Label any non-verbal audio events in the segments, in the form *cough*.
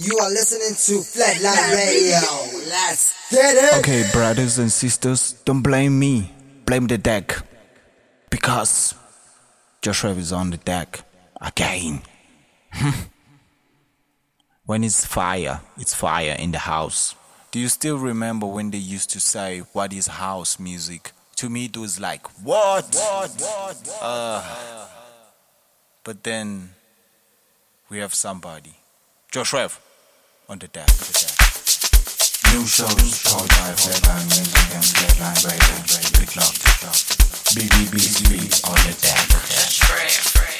You are listening to Flatline Radio. Let's get it. Okay, brothers and sisters, don't blame me. Blame the deck. Because Joshua is on the deck again. *laughs* when it's fire, it's fire in the house. Do you still remember when they used to say, What is house music? To me, it was like, What? What? What? Uh, but then we have somebody, Josh Rev, on the deck. The. New shows powered by Flatline Music and Flatline Radio. Big love, big love. BBBC on the deck of the deck.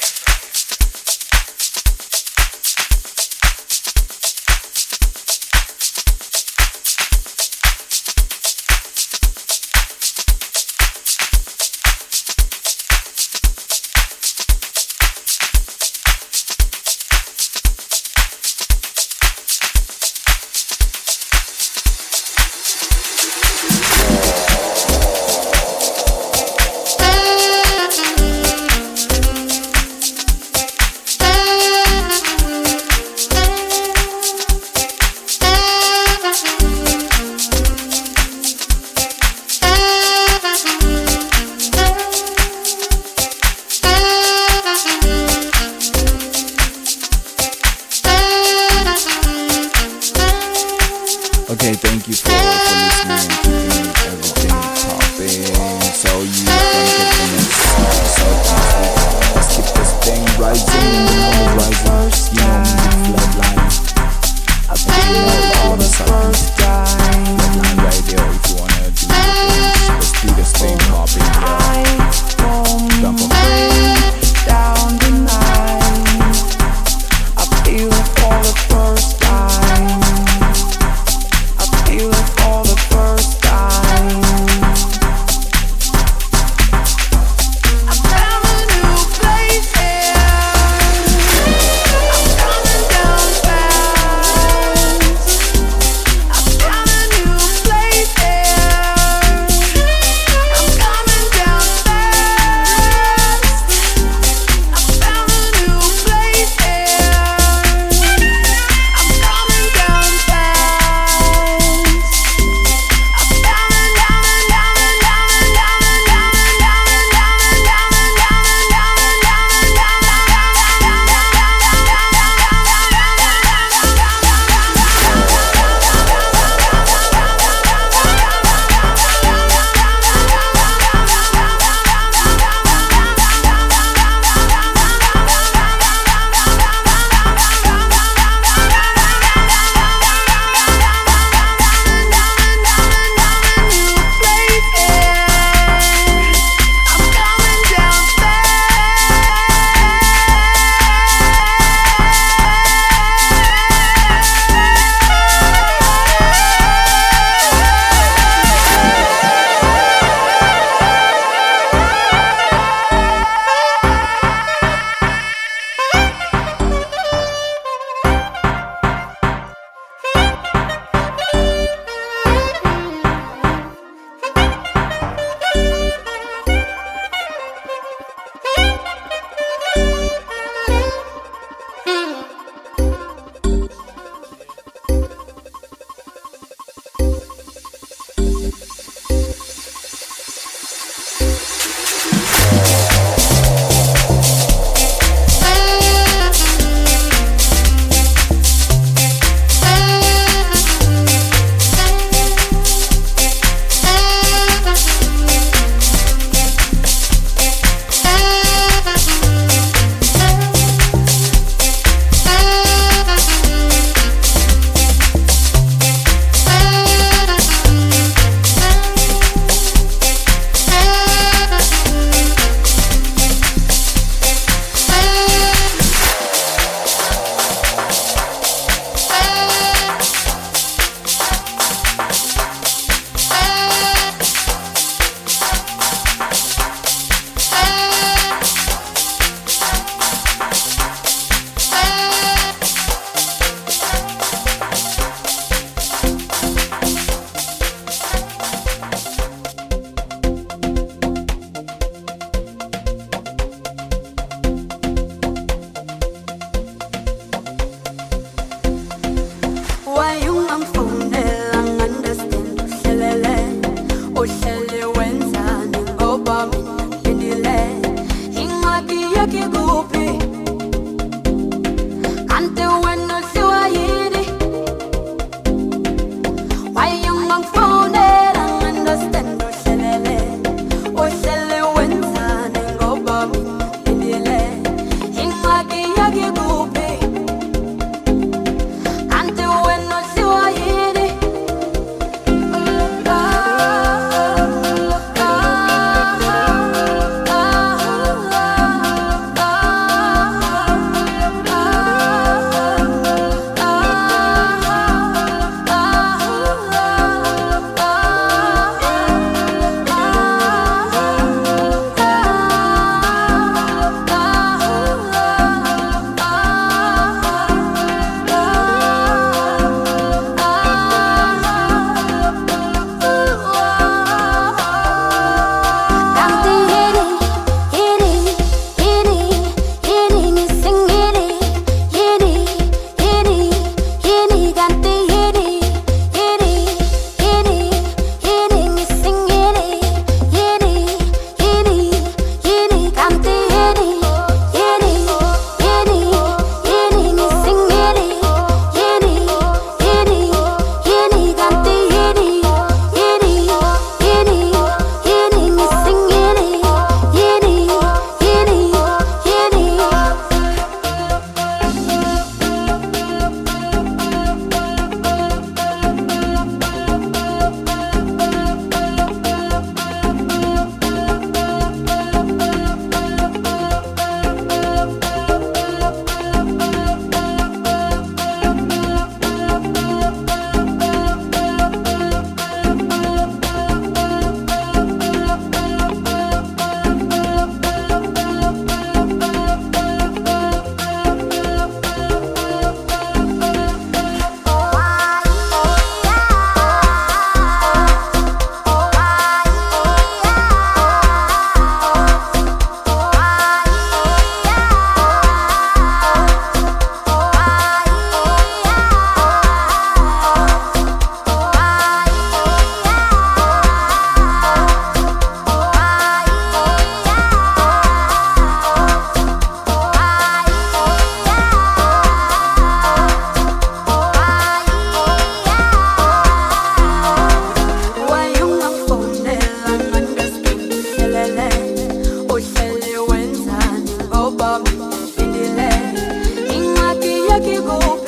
give go.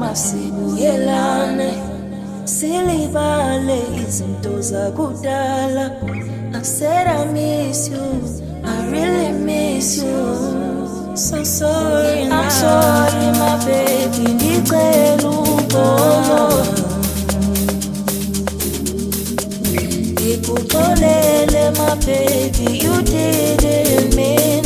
masibuyelane silibale izinto zakudala. I've said I miss you I really miss you. So sorry. I'm sorry my baby. Ndicela uxolo ndikuxolele my baby. You didn't mean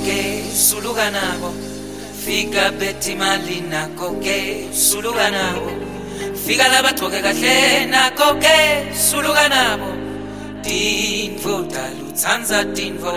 Koke usuluka nabo fika beti malina. Koke ke usuluka nabo fika labagcoke kahle nakho ke usuluka nabo talutsanza tintfo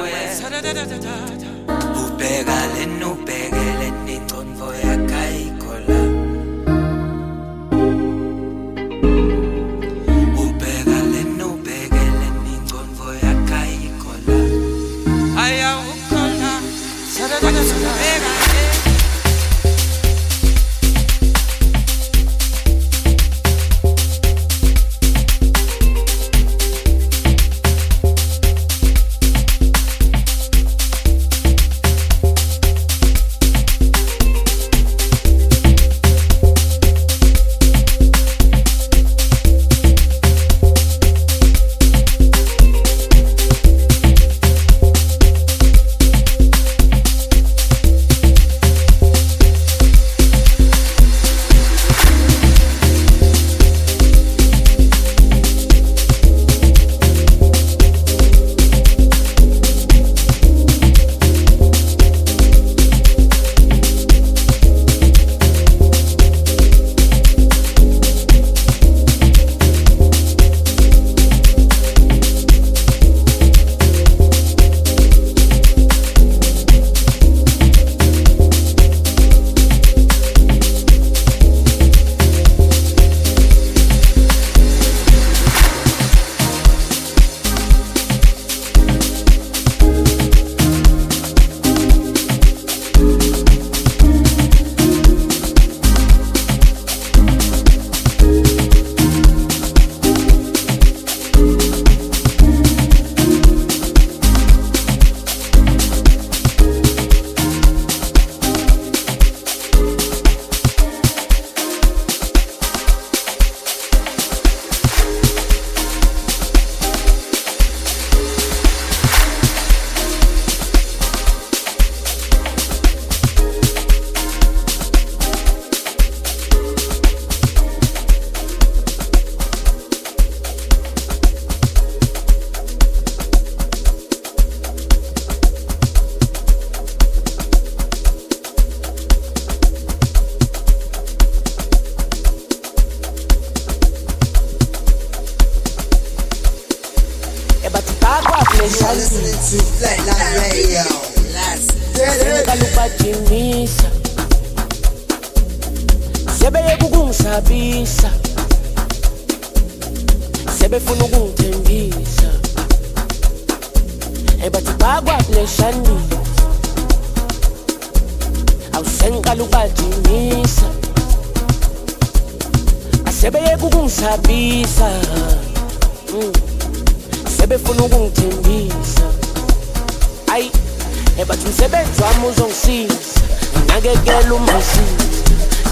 inkosi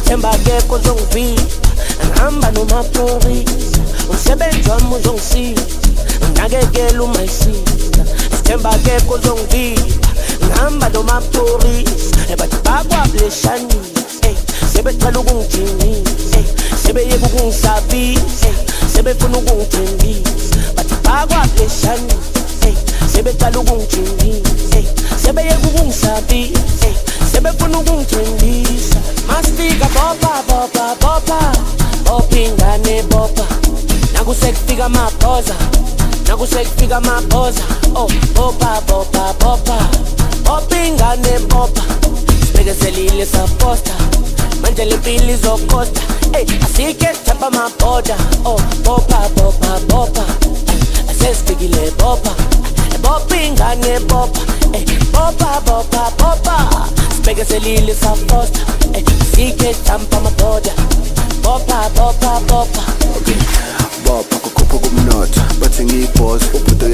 thembakekho uzongivika ngihamba nomaprovisa umsebenzi wami uzongisiza nginakekela umayisisa sithembakekho uzongivika ngihamba nomaprovisa ebathi bakwabuleshanisa eh, sebecela ukungijinisa eh, sebeyeka ukungisabisa eh, sebefuna ukungithembisa bathi bakwabuleshanisa sebecala ukungijinisa sebeyeka ukungisabisa sebefuna ukungithembisa. Masifika bopa bopa bopa bopha ingane bopa nakusekufika amabhoza nakusekufika amabhoza. Oh bopa bopa bopa bopha ingane bopa sibekezelile saposta. Manje le mpilo izokosta. Ey asike sithapha amabhoda. Oh bopa bopa bopa asesifikile bopa bopingane bopa eh, bopa bopa bopa. Sibheke selile safosta eh, sike tampa madoda bopa bopa bopa. Okay. bopa kukhupha kumnotho bathi ngiyibhoza ubhuda